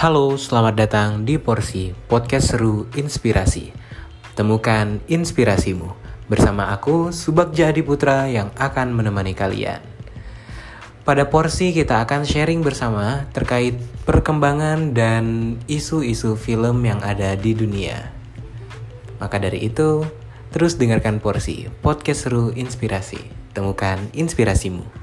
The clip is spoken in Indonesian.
Halo, selamat datang di Porsi Podcast Seru Inspirasi. Temukan inspirasimu bersama aku Subak Jadi Putra yang akan menemani kalian. Pada porsi kita akan sharing bersama terkait perkembangan dan isu-isu film yang ada di dunia. Maka dari itu, terus dengarkan porsi podcast seru inspirasi. Temukan inspirasimu.